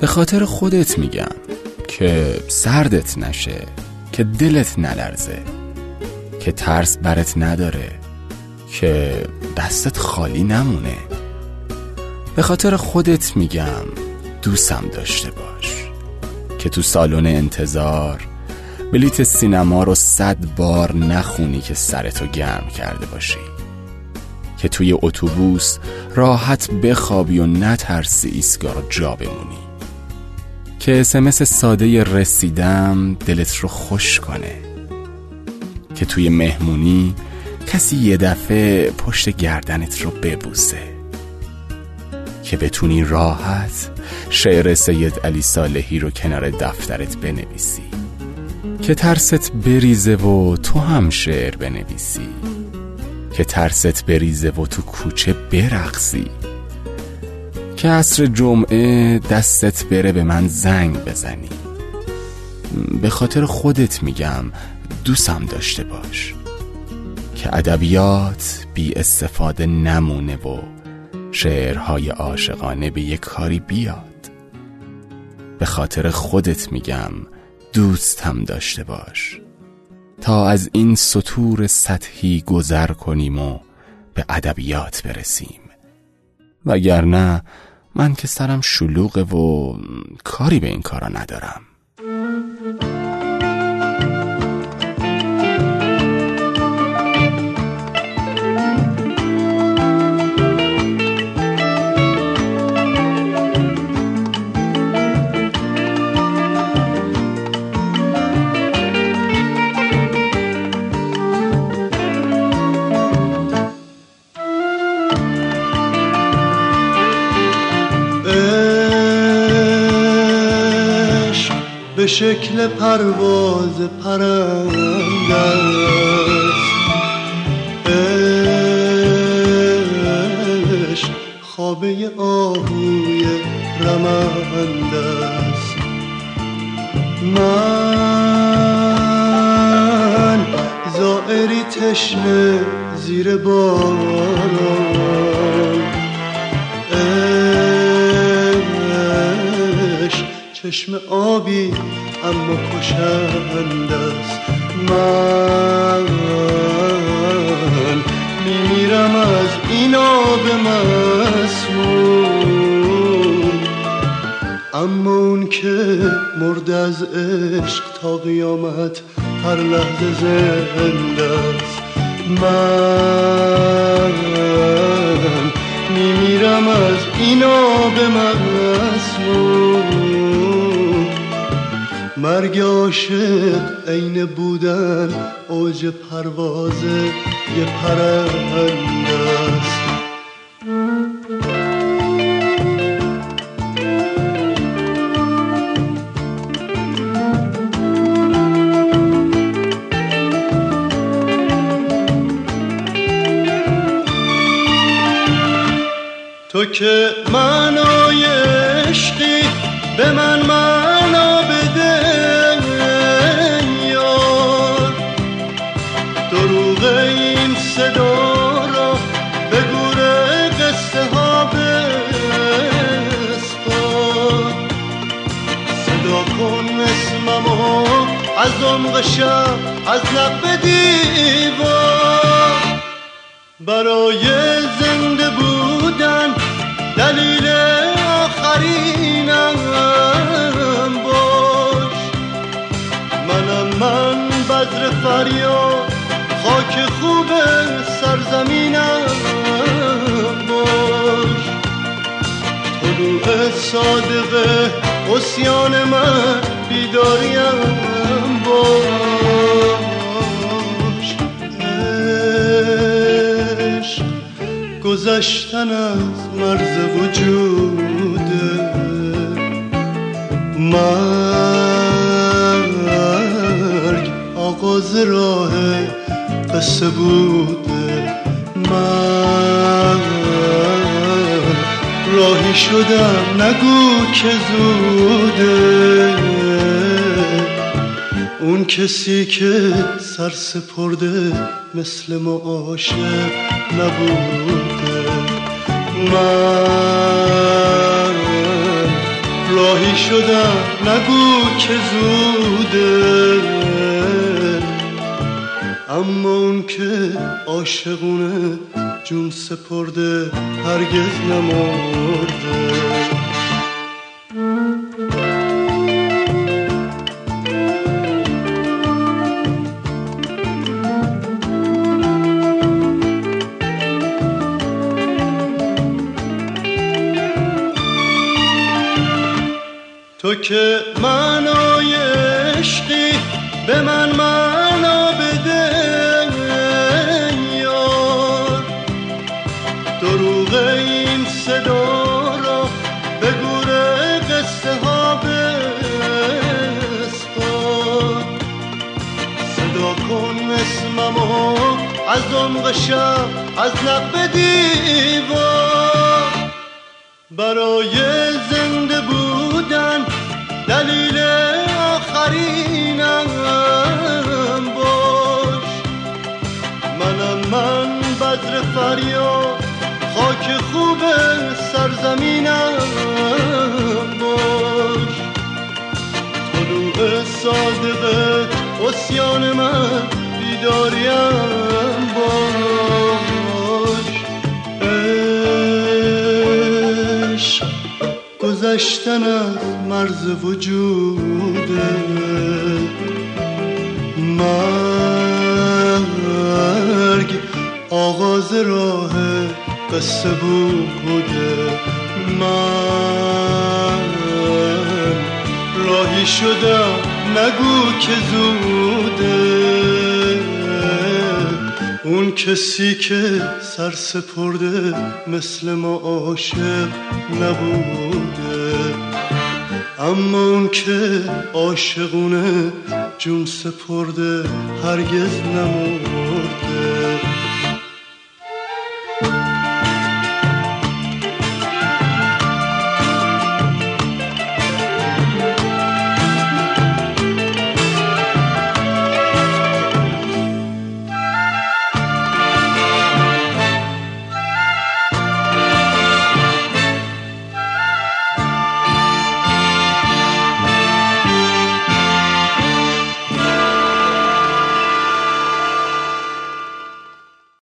به خاطر خودت میگم که سردت نشه که دلت نلرزه که ترس برت نداره که دستت خالی نمونه. به خاطر خودت میگم دوستم داشته باش که تو سالن انتظار بلیت سینما رو صد بار نخونی که سرتو گرم کرده باشی. که توی اتوبوس راحت بخوابی و نترسی ایستگاه جا بمونی. که اسمس ساده رسیدم دلت رو خوش کنه. که توی مهمونی کسی یه دفعه پشت گردنت رو ببوسه. که بتونی راحت شعر سید علی صالحی رو کنار دفترت بنویسی. که ترست بریزه و تو هم شعر بنویسی. که ترست بریزه و تو کوچه برقصی. که عصر جمعه دستت بره به من زنگ بزنی. به خاطر خودت میگم دوستم داشته باش. که ادبیات بی استفاده نمونه و شعرهای عاشقانه به یک کاری بیاد. به خاطر خودت میگم دوستم داشته باش. تا از این سطور سطحی گذر کنیم و به ادبیات برسیم. وگرنه من که سرم شلوغه و کاری به این کارا ندارم. به شکل پرواز پرنده است خوابه آهوی رمنده است من زائری تشنه زیر باران چشم آبی اما کشند است من. میمیرم از این آب مسموم. اما اون که مرد از عشق تا قیامت هر لحظه زنده است. من میمیرم از این آب مسموم. مرگ عاشق عین بودن اوج پرواز یه پرنده است. تو که معنای کن اسممو از عمق شب از لب دیوار. برای زنده بودن دلیل آخرینم باش. منم من بذر فریاد خاک خوب سرزمینم. طلوع صادقه اسیان من بیداریم باش عشق گذشتن از مرز وجوده مرگ آغاز راه قصه بوده راهی شدم نگو که زوده. اون کسی که سر سپرده مثل ما عاشق نبوده. من راهی شدم نگو که زوده. اما اون که عاشقونه جون سپرده هرگز نمرده. تو که معنای عشقی به من معنا کن اسممو. از عمق شب از لب دیوار. برای زنده بودن دلیل آخرینم. اسیان من بیداریم عشق گذشتن از مرز وجوده. مرگ آغاز راه قصه بوده. من راهی شدم نگو که زوده. اون کسی که سر سپرده مثل ما عاشق نبوده. اما اون که عاشقونه جون سپرده هرگز نموده